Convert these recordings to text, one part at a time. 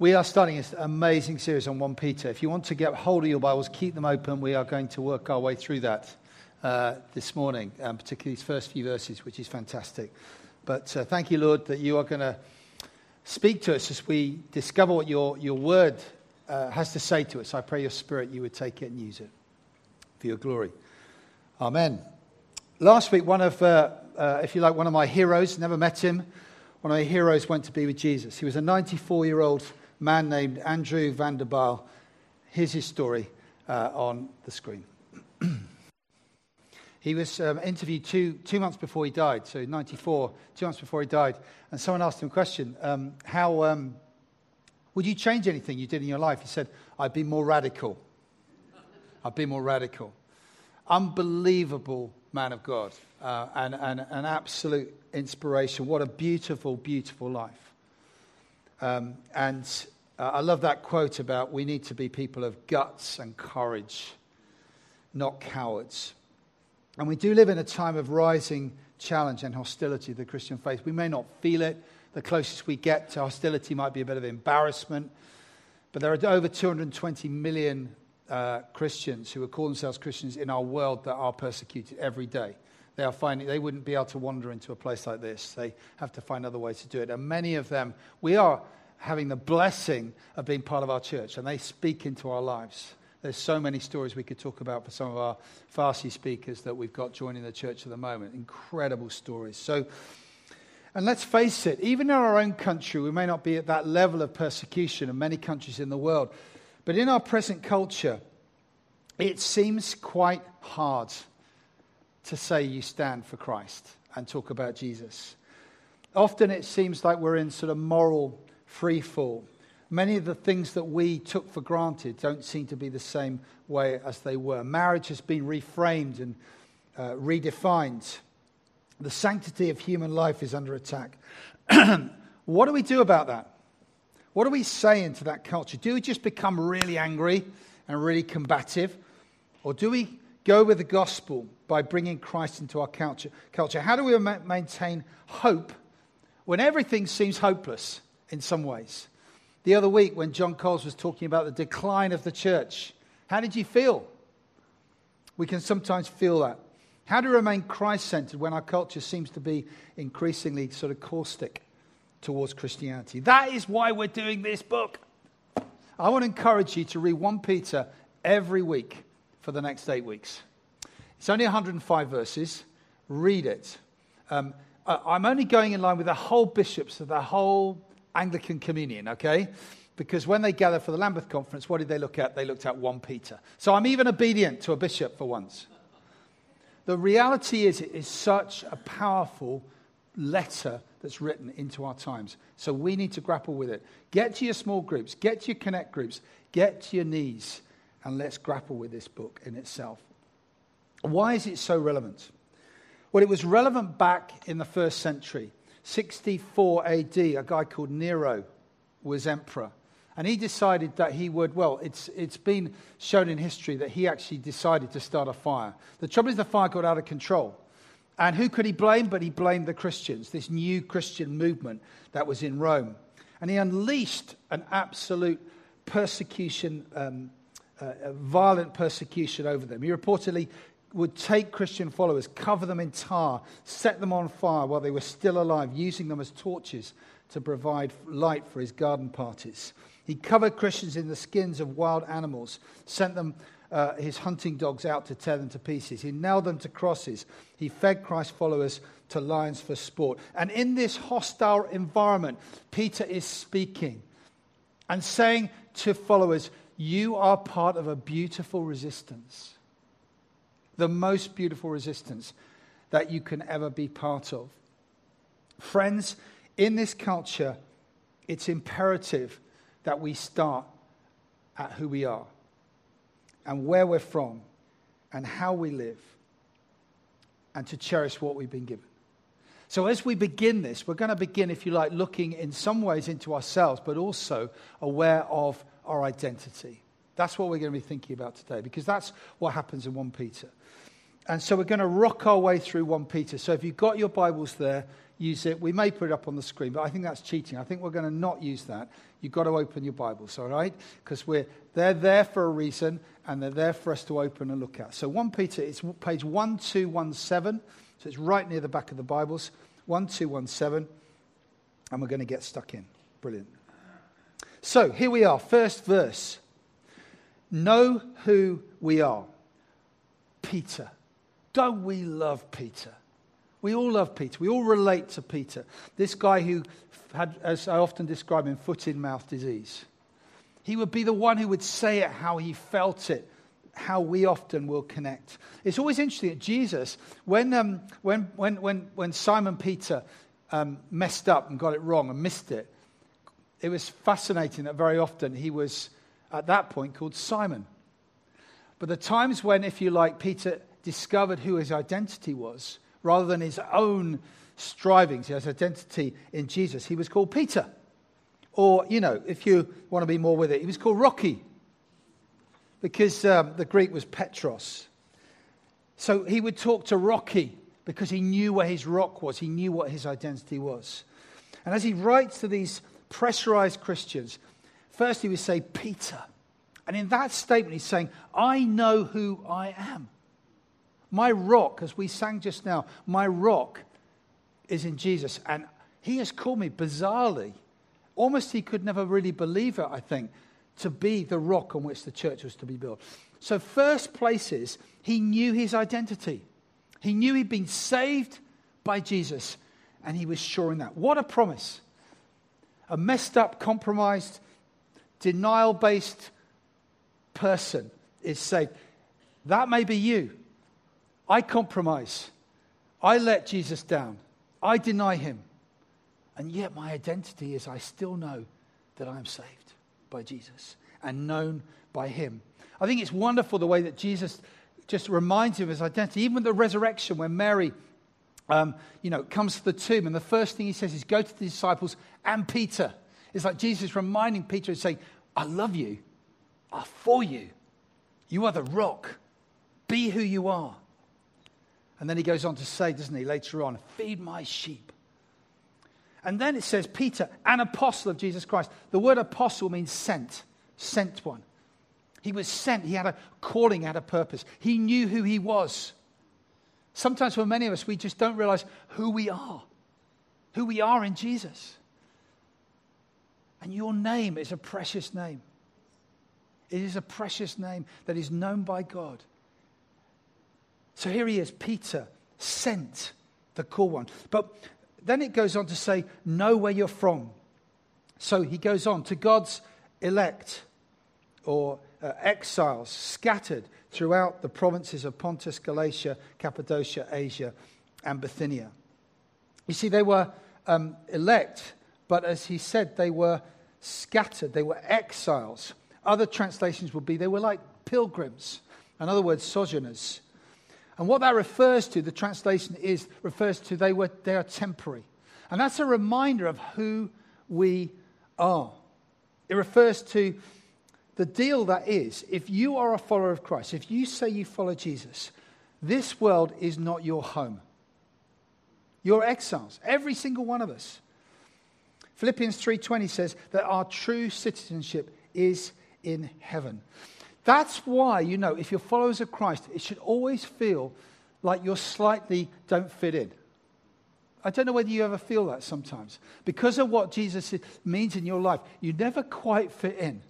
We are starting this amazing series on 1 Peter. If you want to get hold of your Bibles, keep them open. We are going to work our way through that uh, this morning, um, particularly these first few verses, which is fantastic. But uh, thank you, Lord, that you are going to speak to us as we discover what your, your word uh, has to say to us. I pray your spirit, you would take it and use it for your glory. Amen. Last week, one of, uh, uh, if you like, one of my heroes, never met him, one of my heroes went to be with Jesus. He was a 94 year old man named Andrew van der Bijl. Here's his story uh, on the screen. he was um, interviewed two, two months before he died, so 94, two months before he died. And someone asked him a question um, How um, would you change anything you did in your life? He said, I'd be more radical. I'd be more radical. Unbelievable man of God uh, and an absolute inspiration. What a beautiful, beautiful life. Um, and uh, I love that quote about we need to be people of guts and courage, not cowards. And we do live in a time of rising challenge and hostility to the Christian faith. We may not feel it. The closest we get to hostility might be a bit of embarrassment. But there are over 220 million uh, Christians who would call themselves Christians in our world that are persecuted every day. They are finding they wouldn't be able to wander into a place like this. They have to find other ways to do it. And many of them, we are having the blessing of being part of our church, and they speak into our lives. There's so many stories we could talk about for some of our Farsi speakers that we've got joining the church at the moment. Incredible stories. So, and let's face it, even in our own country, we may not be at that level of persecution in many countries in the world. But in our present culture, it seems quite hard to say you stand for Christ and talk about Jesus. Often it seems like we're in sort of moral free fall. Many of the things that we took for granted don't seem to be the same way as they were. Marriage has been reframed and uh, redefined. The sanctity of human life is under attack. what do we do about that? What do we say into that culture? Do we just become really angry and really combative? Or do we go with the gospel by bringing Christ into our culture? culture? How do we ma- maintain hope when everything seems hopeless? in some ways. The other week, when John Coles was talking about the decline of the church, how did you feel? We can sometimes feel that. How to remain Christ centered when our culture seems to be increasingly sort of caustic towards Christianity. That is why we're doing this book. I want to encourage you to read 1 Peter every week for the next eight weeks. It's only 105 verses. Read it. Um, I'm only going in line with the whole bishops of the whole Anglican Communion, okay? Because when they gather for the Lambeth Conference, what did they look at? They looked at 1 Peter. So I'm even obedient to a bishop for once. The reality is, it is such a powerful letter that's written into our times. So we need to grapple with it. Get to your small groups, get to your connect groups, get to your knees, and let's grapple with this book in itself. Why is it so relevant? Well, it was relevant back in the first century 64 AD, a guy called Nero was emperor. And he decided that he would, well, it's, it's been shown in history that he actually decided to start a fire. The trouble is, the fire got out of control. And who could he blame? But he blamed the Christians, this new Christian movement that was in Rome. And he unleashed an absolute persecution, um, uh, violent persecution over them. He reportedly would take Christian followers, cover them in tar, set them on fire while they were still alive, using them as torches to provide light for his garden parties. He covered Christians in the skins of wild animals, sent them uh, his hunting dogs out to tear them to pieces. He nailed them to crosses. He fed Christ's followers to lions for sport. And in this hostile environment, Peter is speaking and saying to followers, You are part of a beautiful resistance the most beautiful resistance that you can ever be part of. Friends, in this culture, it's imperative that we start at who we are and where we're from and how we live and to cherish what we've been given. So, as we begin this, we're going to begin, if you like, looking in some ways into ourselves, but also aware of our identity. That's what we're going to be thinking about today, because that's what happens in 1 Peter. And so we're going to rock our way through 1 Peter. So if you've got your Bibles there, use it. We may put it up on the screen, but I think that's cheating. I think we're going to not use that. You've got to open your Bibles, all right? Because we're they're there for a reason, and they're there for us to open and look at. So 1 Peter, it's page 1217, so it's right near the back of the Bibles. 1217, and we're going to get stuck in. Brilliant. So here we are, first verse. Know who we are. Peter. Don't we love Peter? We all love Peter. We all relate to Peter. This guy who had, as I often describe him, foot in mouth disease. He would be the one who would say it how he felt it, how we often will connect. It's always interesting that Jesus, when, um, when, when, when, when Simon Peter um, messed up and got it wrong and missed it, it was fascinating that very often he was, at that point, called Simon. But the times when, if you like, Peter discovered who his identity was, rather than his own strivings, his identity in Jesus, he was called Peter. Or, you know, if you want to be more with it, he was called Rocky, because um, the Greek was Petros. So he would talk to Rocky because he knew where his rock was, he knew what his identity was. And as he writes to these pressurized Christians, first he would say, Peter. And in that statement, he's saying, I know who I am. My rock, as we sang just now, my rock is in Jesus. And he has called me bizarrely, almost he could never really believe it, I think, to be the rock on which the church was to be built. So, first places, he knew his identity. He knew he'd been saved by Jesus, and he was sure in that. What a promise! A messed up, compromised, denial based person is saved. That may be you. I compromise. I let Jesus down. I deny him. And yet my identity is I still know that I am saved by Jesus and known by him. I think it's wonderful the way that Jesus just reminds him of his identity. Even with the resurrection, when Mary, um, you know, comes to the tomb, and the first thing he says is, "Go to the disciples and Peter." It's like Jesus reminding Peter and saying, "I love you. I'm for you. You are the rock. Be who you are." And then he goes on to say, doesn't he, later on, feed my sheep. And then it says, Peter, an apostle of Jesus Christ. The word apostle means sent, sent one. He was sent. He had a calling, had a purpose. He knew who he was. Sometimes for many of us, we just don't realize who we are, who we are in Jesus. And your name is a precious name. It is a precious name that is known by God. So here he is, Peter, sent, the cool one. But then it goes on to say, know where you're from. So he goes on to God's elect or uh, exiles scattered throughout the provinces of Pontus, Galatia, Cappadocia, Asia, and Bithynia. You see, they were um, elect, but as he said, they were scattered, they were exiles. Other translations would be they were like pilgrims, in other words, sojourners. And what that refers to, the translation is, refers to they, were, they are temporary. And that's a reminder of who we are. It refers to the deal that is, if you are a follower of Christ, if you say you follow Jesus, this world is not your home. You're exiles, every single one of us. Philippians 3:20 says that our true citizenship is in heaven. That's why, you know, if you're followers of Christ, it should always feel like you're slightly don't fit in. I don't know whether you ever feel that sometimes. Because of what Jesus means in your life, you never quite fit in.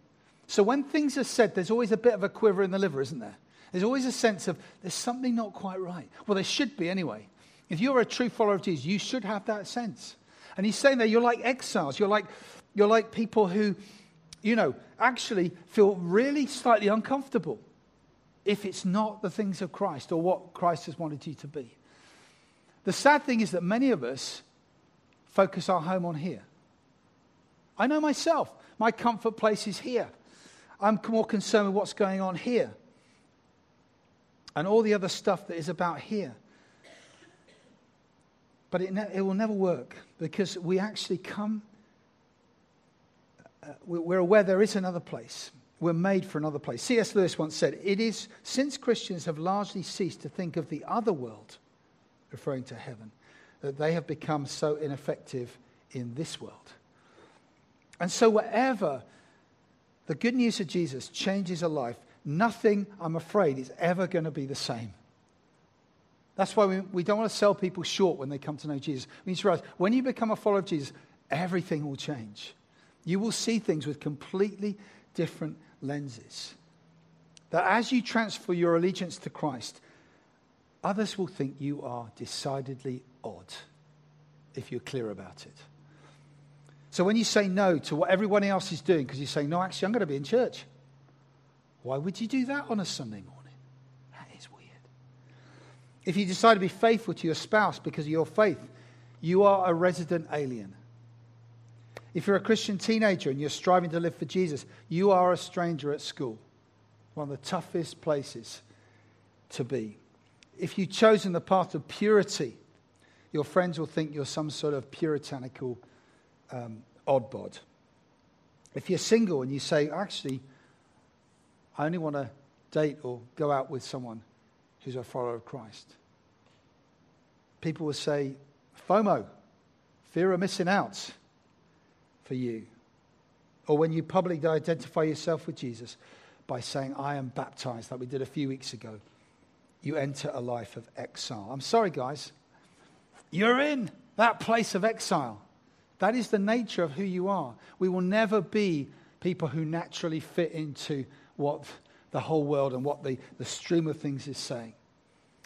So when things are said, there's always a bit of a quiver in the liver, isn't there? There's always a sense of there's something not quite right. Well, there should be anyway. If you're a true follower of Jesus, you should have that sense. And he's saying that you're like exiles. You're like, you're like people who you know, actually feel really slightly uncomfortable if it's not the things of Christ or what Christ has wanted you to be. The sad thing is that many of us focus our home on here. I know myself, my comfort place is here. I'm more concerned with what's going on here and all the other stuff that is about here. But it, ne- it will never work because we actually come uh, we're aware there is another place. We're made for another place. C.S. Lewis once said, It is since Christians have largely ceased to think of the other world, referring to heaven, that they have become so ineffective in this world. And so, whatever the good news of Jesus changes a life, nothing, I'm afraid, is ever going to be the same. That's why we, we don't want to sell people short when they come to know Jesus. We need to realize when you become a follower of Jesus, everything will change. You will see things with completely different lenses. That as you transfer your allegiance to Christ, others will think you are decidedly odd if you're clear about it. So when you say no to what everyone else is doing, because you say, no, actually, I'm going to be in church. Why would you do that on a Sunday morning? That is weird. If you decide to be faithful to your spouse because of your faith, you are a resident alien. If you're a Christian teenager and you're striving to live for Jesus, you are a stranger at school. One of the toughest places to be. If you've chosen the path of purity, your friends will think you're some sort of puritanical um, odd bod. If you're single and you say, actually, I only want to date or go out with someone who's a follower of Christ, people will say, FOMO, fear of missing out for you. Or when you publicly identify yourself with Jesus by saying, I am baptized, like we did a few weeks ago, you enter a life of exile. I'm sorry, guys. You're in that place of exile. That is the nature of who you are. We will never be people who naturally fit into what the whole world and what the, the stream of things is saying.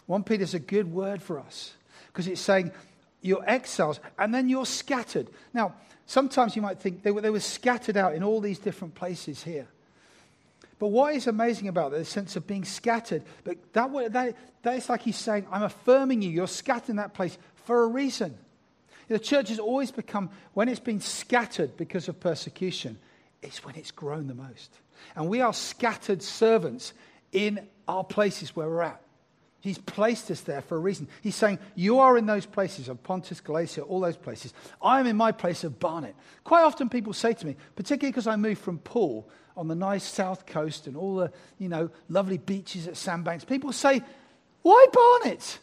1 Peter is a good word for us because it's saying you're exiles and then you're scattered. Now, sometimes you might think they were, they were scattered out in all these different places here. But what is amazing about the sense of being scattered, but that, that, that is like he's saying, I'm affirming you, you're scattered in that place for a reason. The church has always become, when it's been scattered because of persecution, it's when it's grown the most. And we are scattered servants in our places where we're at. He's placed us there for a reason. He's saying, You are in those places of Pontus, Galatia, all those places. I am in my place of Barnet. Quite often people say to me, particularly because I moved from Poole on the nice south coast and all the, you know, lovely beaches at Sandbanks, people say, Why Barnet?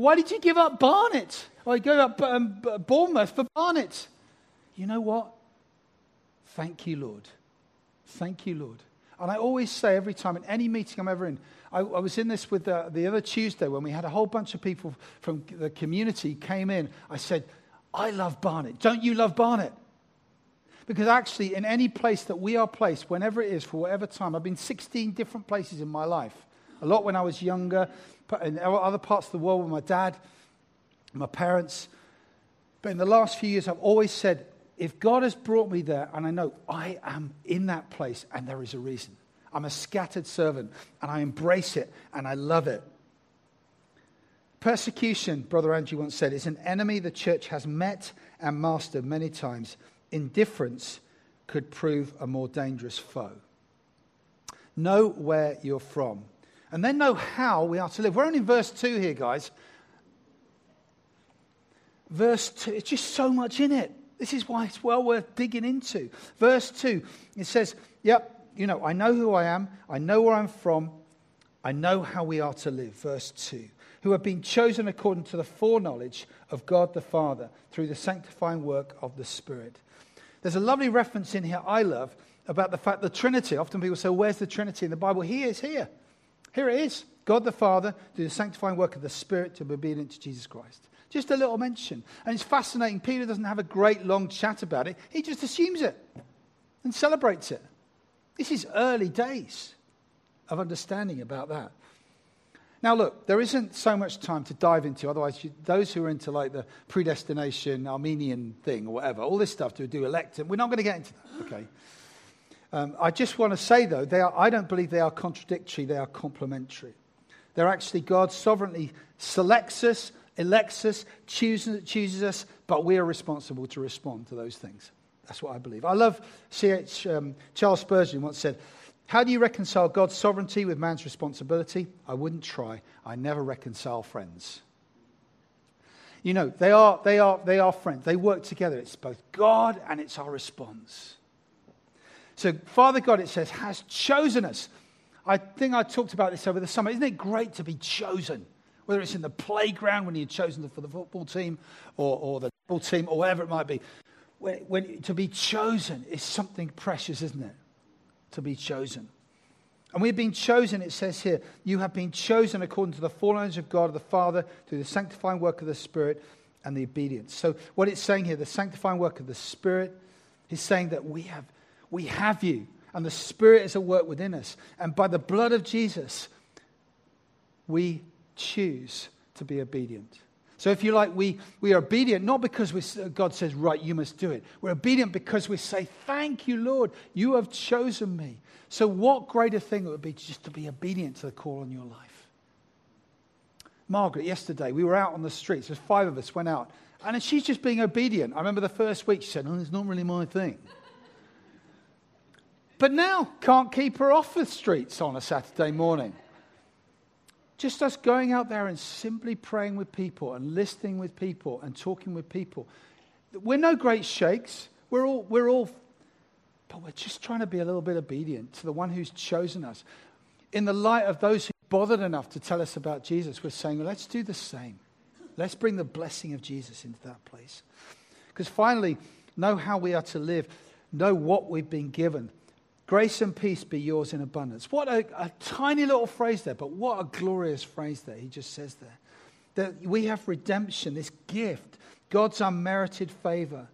Why did you give up Barnet? Or go up um, Bournemouth for Barnet? You know what? Thank you, Lord. Thank you, Lord. And I always say every time in any meeting I'm ever in, I, I was in this with the, the other Tuesday when we had a whole bunch of people from the community came in. I said, I love Barnet. Don't you love Barnet? Because actually, in any place that we are placed, whenever it is, for whatever time, I've been 16 different places in my life. A lot when I was younger, but in other parts of the world with my dad, my parents. But in the last few years, I've always said, if God has brought me there, and I know I am in that place, and there is a reason. I'm a scattered servant, and I embrace it, and I love it. Persecution, Brother Andrew once said, is an enemy the church has met and mastered many times. Indifference could prove a more dangerous foe. Know where you're from and then know how we are to live. We're only in verse 2 here, guys. Verse 2, it's just so much in it. This is why it's well worth digging into. Verse 2, it says, Yep, you know, I know who I am, I know where I'm from, I know how we are to live. Verse 2, who have been chosen according to the foreknowledge of God the Father through the sanctifying work of the Spirit. There's a lovely reference in here I love about the fact the Trinity. Often people say, Where's the Trinity in the Bible? He is here. Here it is God the Father, through the sanctifying work of the Spirit, to be obedient to Jesus Christ. Just a little mention. And it's fascinating. Peter doesn't have a great long chat about it, he just assumes it and celebrates it. This is early days of understanding about that. Now, look, there isn't so much time to dive into, otherwise, you, those who are into like the predestination, Arminian thing or whatever, all this stuff to do elect, and we're not going to get into that, okay? Um, I just want to say, though, they are, I don't believe they are contradictory, they are complementary. They're actually God sovereignly selects us, elects us, chooses, chooses us, but we are responsible to respond to those things. That's what I believe. I love C.H. Um, Charles Spurgeon once said, How do you reconcile God's sovereignty with man's responsibility? I wouldn't try. I never reconcile friends. You know, they are, they are, they are friends. They work together. It's both God and it's our response. So, Father God, it says, has chosen us. I think I talked about this over the summer. Isn't it great to be chosen? whether it's in the playground when you're chosen for the football team or, or the football team or whatever it might be. When, when, to be chosen is something precious, isn't it? To be chosen. And we've been chosen, it says here, you have been chosen according to the foreknowledge of God the Father through the sanctifying work of the Spirit and the obedience. So, what it's saying here, the sanctifying work of the Spirit, is saying that we have, we have you, and the Spirit is at work within us. And by the blood of Jesus, we choose to be obedient. So, if you like, we, we are obedient not because we, God says, right, you must do it. We're obedient because we say, Thank you, Lord, you have chosen me. So, what greater thing it would be just to be obedient to the call on your life? Margaret, yesterday, we were out on the streets. There's five of us went out. And she's just being obedient. I remember the first week she said, Oh, it's not really my thing. But now, can't keep her off the streets on a Saturday morning. Just us going out there and simply praying with people and listening with people and talking with people. We're no great shakes. We're all, we're all, but we're just trying to be a little bit obedient to the one who's chosen us. In the light of those who bothered enough to tell us about Jesus, we're saying, well, let's do the same. Let's bring the blessing of Jesus into that place. Because finally, know how we are to live, know what we've been given, Grace and peace be yours in abundance. What a, a, tiny little phrase there, but what a glorious phrase there. He just says there. That we have redemption, this gift, God's unmerited favor.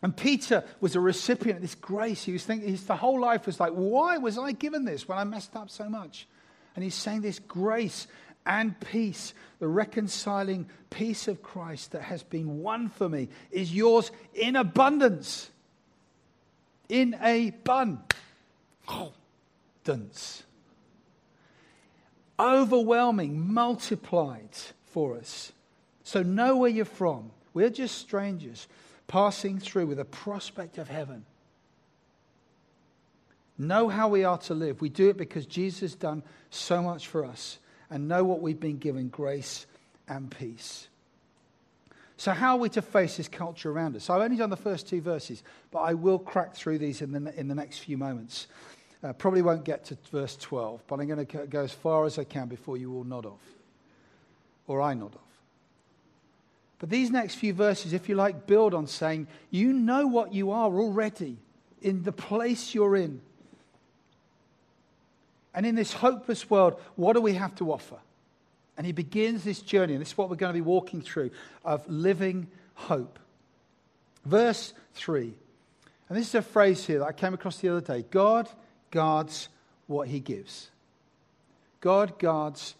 And Peter was a recipient of this grace. He was thinking, his whole life was like, why was I given this when I messed up so much? And he's saying this grace and peace, the reconciling peace of Christ that has been won for me, is yours in abundance in a bun. Dunce. Overwhelming, multiplied for us. So know where you're from. We're just strangers passing through with a prospect of heaven. Know how we are to live. We do it because Jesus has done so much for us and know what we've been given grace and peace. So, how are we to face this culture around us? So I've only done the first two verses, but I will crack through these in the, in the next few moments. Uh, probably won't get to verse 12, but I'm going to go as far as I can before you all nod off, or I nod off. But these next few verses, if you like, build on saying, you know what you are already in the place you're in. And in this hopeless world, what do we have to offer? And he begins this journey, and this is what we're going to be walking through, of living hope. Verse 3. And this is a phrase here that I came across the other day God guards what he gives. God guards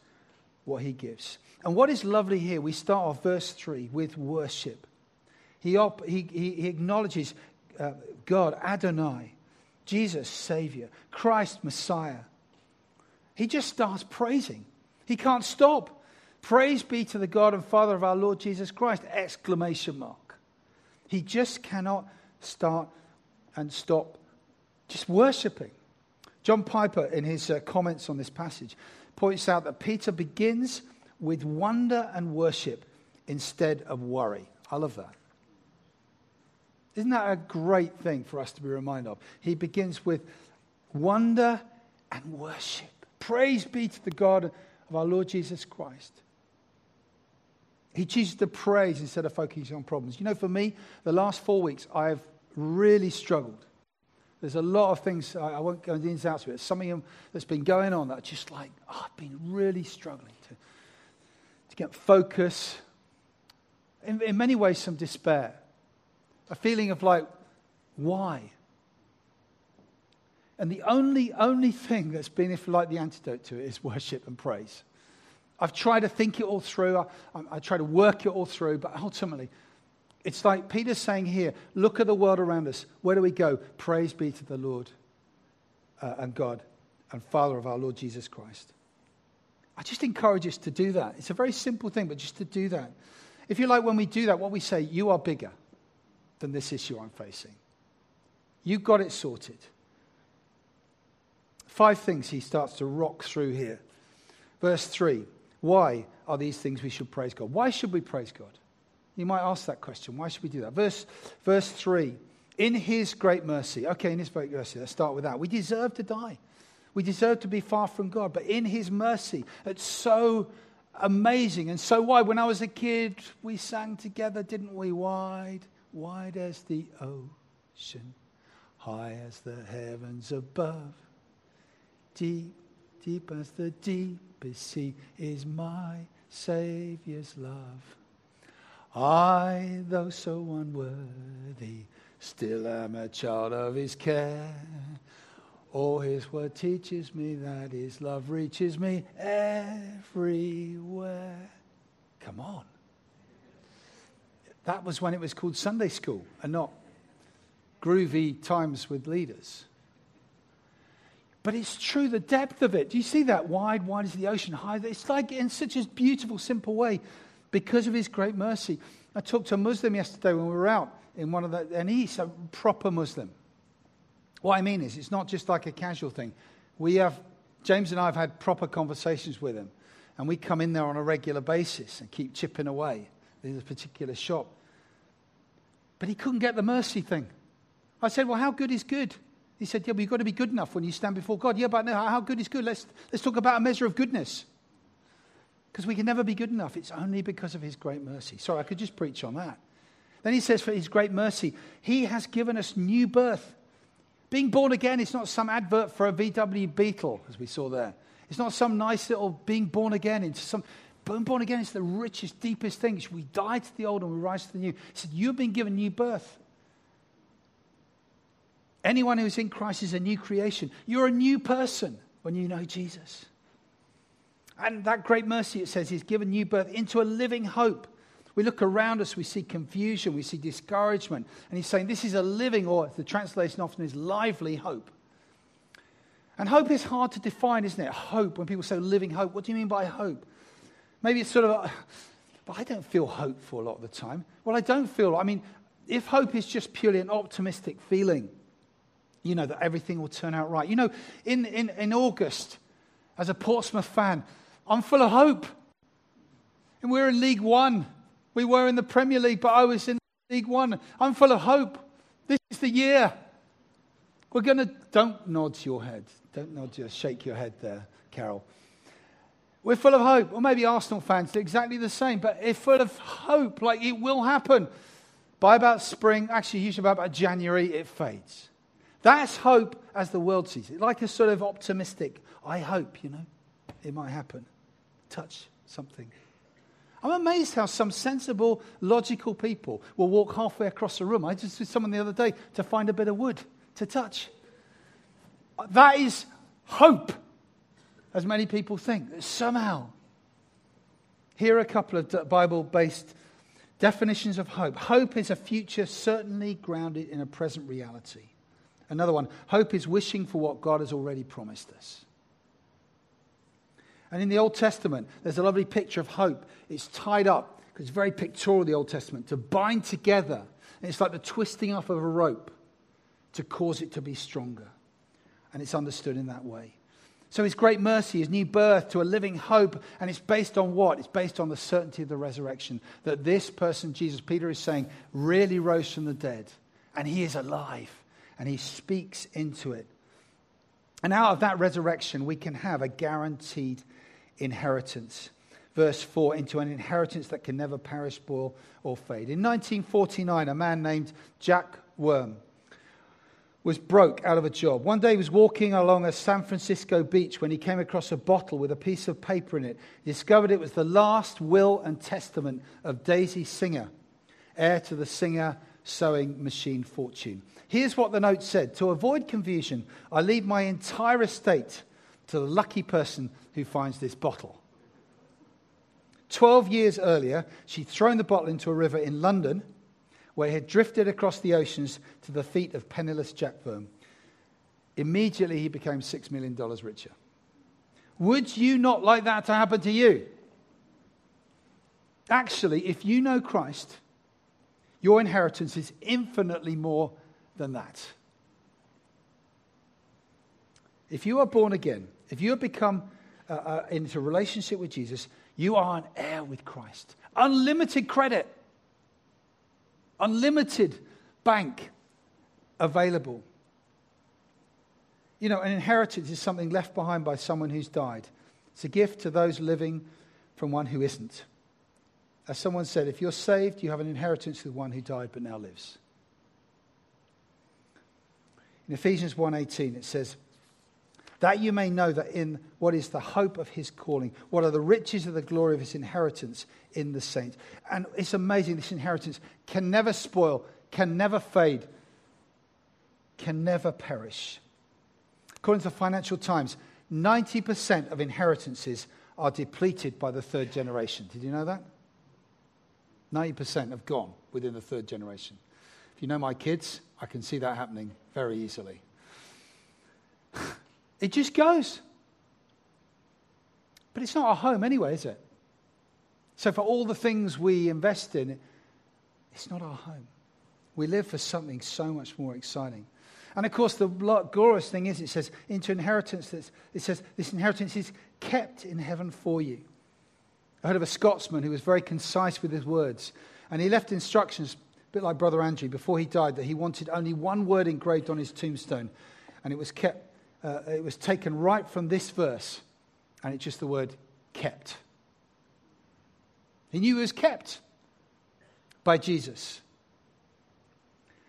what he gives. And what is lovely here, we start off verse 3 with worship. He, op- he, he, acknowledges uh, God, Adonai, Jesus, Savior, Christ, Messiah. He just starts praising. He can't stop. Praise be to the God and Father of our Lord Jesus Christ! Exclamation mark. He just cannot start and stop just worshiping. John Piper, in his uh, comments on this passage, points out that Peter begins with wonder and worship instead of worry. I love that. Isn't that a great thing for us to be reminded of? He begins with wonder and worship. Praise be to the God of our Lord Jesus Christ. He chooses to praise instead of focusing on problems. You know, for me, the last four weeks, I've really struggled. There's a lot of things, I, won't go into the of it. Something that's been going on that just like, oh, I've been really struggling to, to get focus. In, in many ways, some despair. A feeling of like, why? And the only, only thing that's been, if like, the antidote to it is worship and praise. I've tried to think it all through, I, I, try to work it all through, but ultimately, it's like Peter's saying here look at the world around us. Where do we go? Praise be to the Lord uh, and God and Father of our Lord Jesus Christ. I just encourage us to do that. It's a very simple thing, but just to do that. If you like, when we do that, what we say, you are bigger than this issue I'm facing. You got it sorted. Five things he starts to rock through here. Verse 3 Why are these things we should praise God? Why should we praise God? You might ask that question. Why should we do that? Verse, verse 3 In his great mercy. Okay, in his great mercy, let's start with that. We deserve to die. We deserve to be far from God, but in his mercy, it's so amazing and so wide. When I was a kid, we sang together, didn't we? Wide, wide as the ocean, high as the heavens above. Deep, deep as the deepest sea is my Saviour's love. I, though so unworthy, still am a child of his care. Oh, his word teaches me that his love reaches me everywhere. Come on. That was when it was called Sunday school and not groovy times with leaders. But it's true, the depth of it. Do you see that? Wide, wide is the ocean, high. It's like in such a beautiful, simple way because of his great mercy. I talked to a Muslim yesterday when we were out in one of the, and he's a proper Muslim. What I mean is, it's not just like a casual thing. We have, James and I have had proper conversations with him, and we come in there on a regular basis and keep chipping away in this particular shop. But he couldn't get the mercy thing. I said, Well, how good is good? He said, Yeah, but you've got to be good enough when you stand before God. Yeah, but no, how good is good? Let's, let's talk about a measure of goodness. Because we can never be good enough. It's only because of his great mercy. Sorry, I could just preach on that. Then he says, For his great mercy, he has given us new birth. Being born again is not some advert for a VW Beetle, as we saw there. It's not some nice little being born again into some. Being born again is the richest, deepest thing. We die to the old and we rise to the new. He said, You've been given new birth. Anyone who's in Christ is a new creation. You're a new person when you know Jesus. And that great mercy, it says, is given new birth into a living hope. We look around us, we see confusion, we see discouragement. And he's saying this is a living, or the translation often is lively hope. And hope is hard to define, isn't it? Hope, when people say living hope, what do you mean by hope? Maybe it's sort of, a, but I don't feel hopeful a lot of the time. Well, I don't feel, I mean, if hope is just purely an optimistic feeling, you know, that everything will turn out right. You know, in, in, in August, as a Portsmouth fan, I'm full of hope. And we're in League One. We were in the Premier League, but I was in League One. I'm full of hope. This is the year. We're going to, don't nod your head. Don't nod your, shake your head there, Carol. We're full of hope. Or maybe Arsenal fans are exactly the same, but it's full of hope, like it will happen. By about spring, actually, usually by about January, it fades. That's hope as the world sees it, like a sort of optimistic, I hope, you know, it might happen. Touch something. I'm amazed how some sensible, logical people will walk halfway across a room. I just did someone the other day to find a bit of wood to touch. That is hope, as many people think. Somehow. Here are a couple of Bible based definitions of hope. Hope is a future certainly grounded in a present reality. Another one hope is wishing for what God has already promised us. And in the Old Testament, there's a lovely picture of hope. It's tied up, because it's very pictorial, the Old Testament, to bind together. And it's like the twisting up of a rope to cause it to be stronger. And it's understood in that way. So his great mercy, his new birth to a living hope, and it's based on what? It's based on the certainty of the resurrection. That this person, Jesus, Peter is saying, really rose from the dead, and he is alive and he speaks into it. And out of that resurrection, we can have a guaranteed inheritance. Verse 4 into an inheritance that can never perish, spoil, or fade. In 1949, a man named Jack Wurm was broke out of a job. One day he was walking along a San Francisco beach when he came across a bottle with a piece of paper in it. He discovered it was the last will and testament of Daisy Singer, heir to the Singer sewing machine fortune. Here's what the note said To avoid confusion, I leave my entire estate to the lucky person who finds this bottle. Twelve years earlier, she'd thrown the bottle into a river in London where it had drifted across the oceans to the feet of penniless Jack Wurm. Immediately, he became $6 million richer. Would you not like that to happen to you? Actually, if you know Christ, your inheritance is infinitely more than that. If you are born again, if you have become uh, uh, into a relationship with Jesus, you are an heir with Christ. Unlimited credit, unlimited bank available. You know, an inheritance is something left behind by someone who's died. It's a gift to those living from one who isn't. As someone said, if you're saved, you have an inheritance with one who died but now lives. In Ephesians 1:18 it says, that you may know that in what is the hope of his calling, what are the riches of the glory of his inheritance in the saints. And it's amazing, this inheritance can never spoil, can never fade, can never perish. According to the Financial Times, 90% of inheritances are depleted by the third generation. Did you know that? 90% have gone within the third generation. If you know my kids, I can see that happening very easily. It just goes. But it's not our home anyway, is it? So, for all the things we invest in, it's not our home. We live for something so much more exciting. And of course, the glorious thing is, it says, into inheritance, it says, this inheritance is kept in heaven for you. I heard of a Scotsman who was very concise with his words. And he left instructions, a bit like Brother Andrew, before he died, that he wanted only one word engraved on his tombstone. And it was kept uh, it was taken right from this verse, and it's just the word kept. He knew it was kept by Jesus.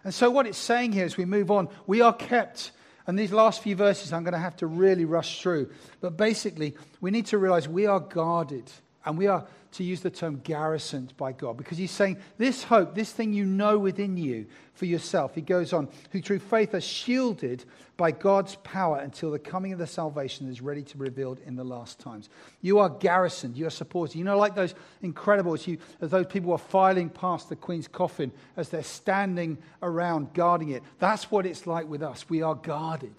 And so, what it's saying here as we move on, we are kept. And these last few verses I'm going to have to really rush through. But basically, we need to realize we are guarded and we are to use the term garrisoned by God because he's saying this hope, this thing you know within you for yourself. He goes on, who through faith are shielded by God's power until the coming of the salvation is ready to be revealed in the last times. You are garrisoned, you are supported. You know, like those incredible, as, you, as those people are filing past the Queen's coffin as they're standing around guarding it. That's what it's like with us. We are guarded,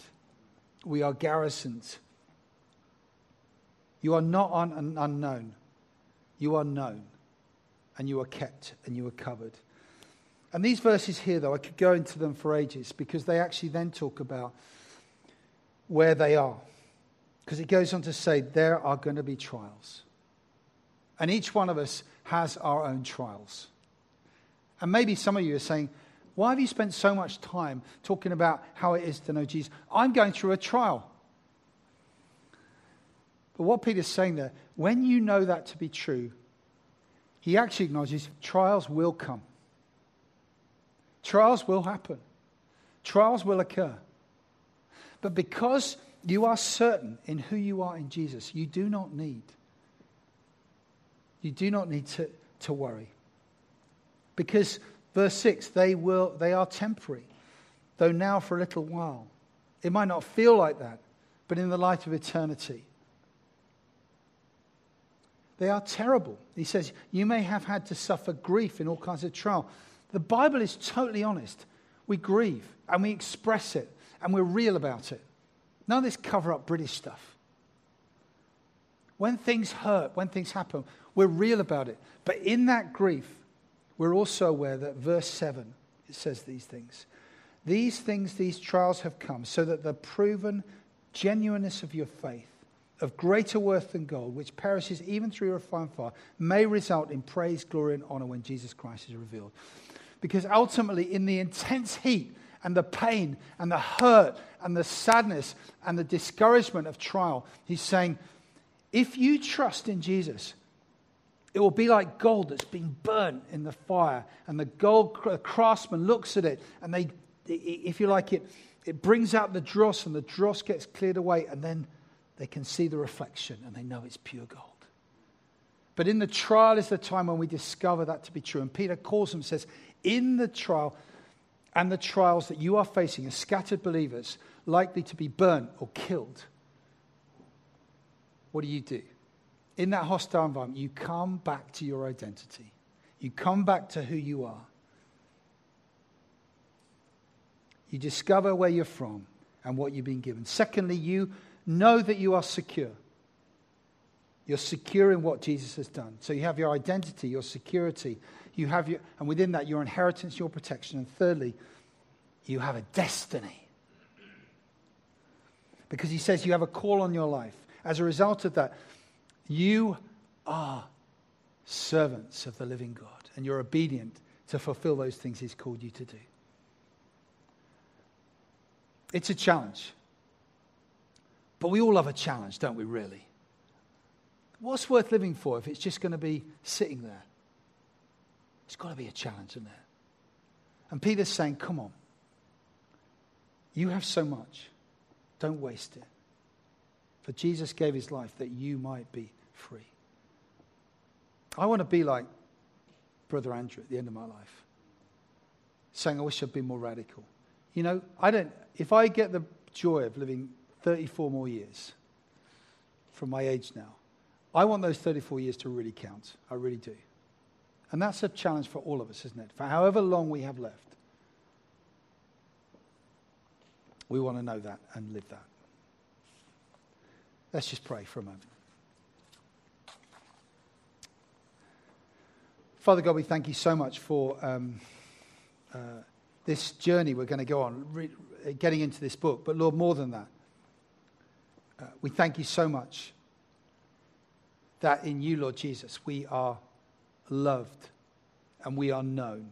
we are garrisoned. You are not un- unknown. You are known, and you are kept, and you are covered. And these verses here, though, I could go into them for ages because they actually then talk about where they are. Because it goes on to say there are going to be trials. And each one of us has our own trials. And maybe some of you are saying, why have you spent so much time talking about how it is to know Jesus? I'm going through a trial. But what Peter's saying there, when you know that to be true, he actually acknowledges trials will come. Trials will happen. Trials will occur. But because you are certain in who you are in Jesus, you do not need. You do not need to, to worry. Because verse 6, they will they are temporary, though now for a little while. It might not feel like that, but in the light of eternity, they are terrible. He says, You may have had to suffer grief in all kinds of trial. The Bible is totally honest. We grieve and we express it and we're real about it. None of this cover up British stuff. When things hurt, when things happen, we're real about it. But in that grief, we're also aware that verse 7, it says these things. These things, these trials have come so that the proven genuineness of your faith, of greater worth than gold, which perishes even through refined fire, may result in praise, glory, and honor when Jesus Christ is revealed. Because ultimately, in the intense heat and the pain and the hurt and the sadness and the discouragement of trial, he's saying, if you trust in Jesus, it will be like gold that's been burnt in the fire. And the gold craftsman looks at it, and they, if you like it, it brings out the dross, and the dross gets cleared away, and then they can see the reflection and they know it's pure gold. But in the trial is the time when we discover that to be true. And Peter calls them, and says, In the trial and the trials that you are facing as scattered believers, likely to be burnt or killed, what do you do? In that hostile environment, you come back to your identity. You come back to who you are. You discover where you're from and what you've been given. Secondly, you know that you are secure. You're secure in what Jesus has done. So you have your identity, your security, you have your, and within that, your inheritance, your protection. And thirdly, you have a destiny. Because he says you have a call on your life. As a result of that, you are servants of the living God, and you're obedient to fulfill those things he's called you to do. It's a challenge. But we all love a challenge, don't we, really? what's worth living for if it's just going to be sitting there? It's got to be a challenge, isn't it? And Peter's saying, Come on. You have so much. Don't waste it. For Jesus gave his life that you might be free. I want to be like Brother Andrew at the end of my life, saying, I wish I'd been more radical. You know, I don't, if I get the joy of living 34 more years from my age now, I want those 34 years to really count. I really do. And that's a challenge for all of us, isn't it? For however long we have left, we want to know that and live that. Let's just pray for a moment. Father God, we thank you so much for um, uh, this journey we're going to go on, re- getting into this book. But Lord, more than that, we thank you so much that in you, Lord Jesus, we are loved and we are known.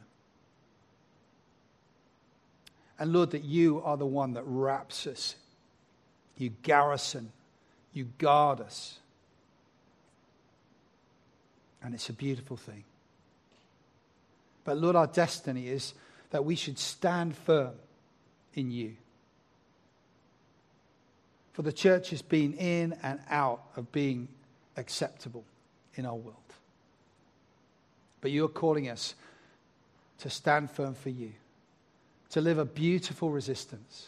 And Lord, that you are the one that wraps us, you garrison, you guard us. And it's a beautiful thing. But Lord, our destiny is that we should stand firm in you. For the church has been in and out of being acceptable in our world. But you are calling us to stand firm for you, to live a beautiful resistance.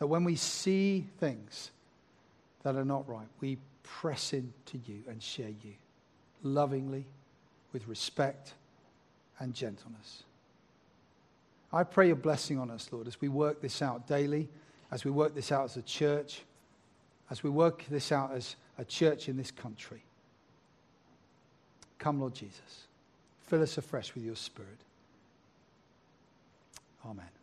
That when we see things that are not right, we press into you and share you lovingly, with respect and gentleness. I pray your blessing on us, Lord, as we work this out daily, as we work this out as a church, as we work this out as a church in this country. Come, Lord Jesus. Fill us afresh with your Spirit. Amen.